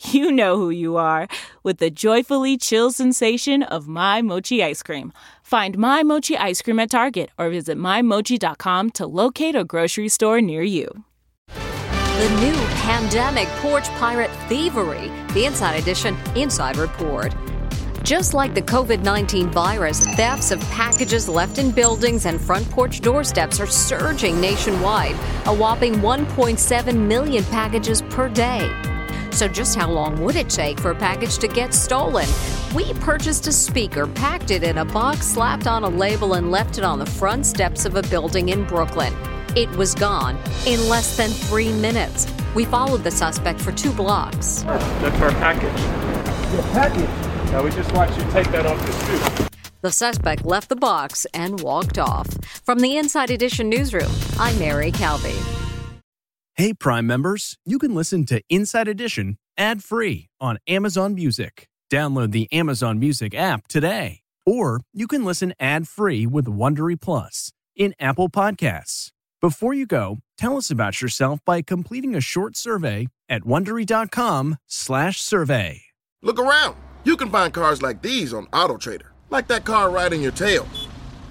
you know who you are with the joyfully chill sensation of My Mochi ice cream. Find My Mochi ice cream at Target or visit MyMochi.com to locate a grocery store near you. The new pandemic porch pirate thievery, the Inside Edition Inside Report. Just like the COVID 19 virus, thefts of packages left in buildings and front porch doorsteps are surging nationwide, a whopping 1.7 million packages per day. So, just how long would it take for a package to get stolen? We purchased a speaker, packed it in a box, slapped on a label, and left it on the front steps of a building in Brooklyn. It was gone in less than three minutes. We followed the suspect for two blocks. That's our package. Your package? Now we just watched you take that off the chute. The suspect left the box and walked off. From the Inside Edition newsroom, I'm Mary Calvi. Hey, Prime members, you can listen to Inside Edition ad free on Amazon Music. Download the Amazon Music app today. Or you can listen ad free with Wondery Plus in Apple Podcasts. Before you go, tell us about yourself by completing a short survey at wondery.com/survey. Look around. You can find cars like these on AutoTrader, like that car right in your tail.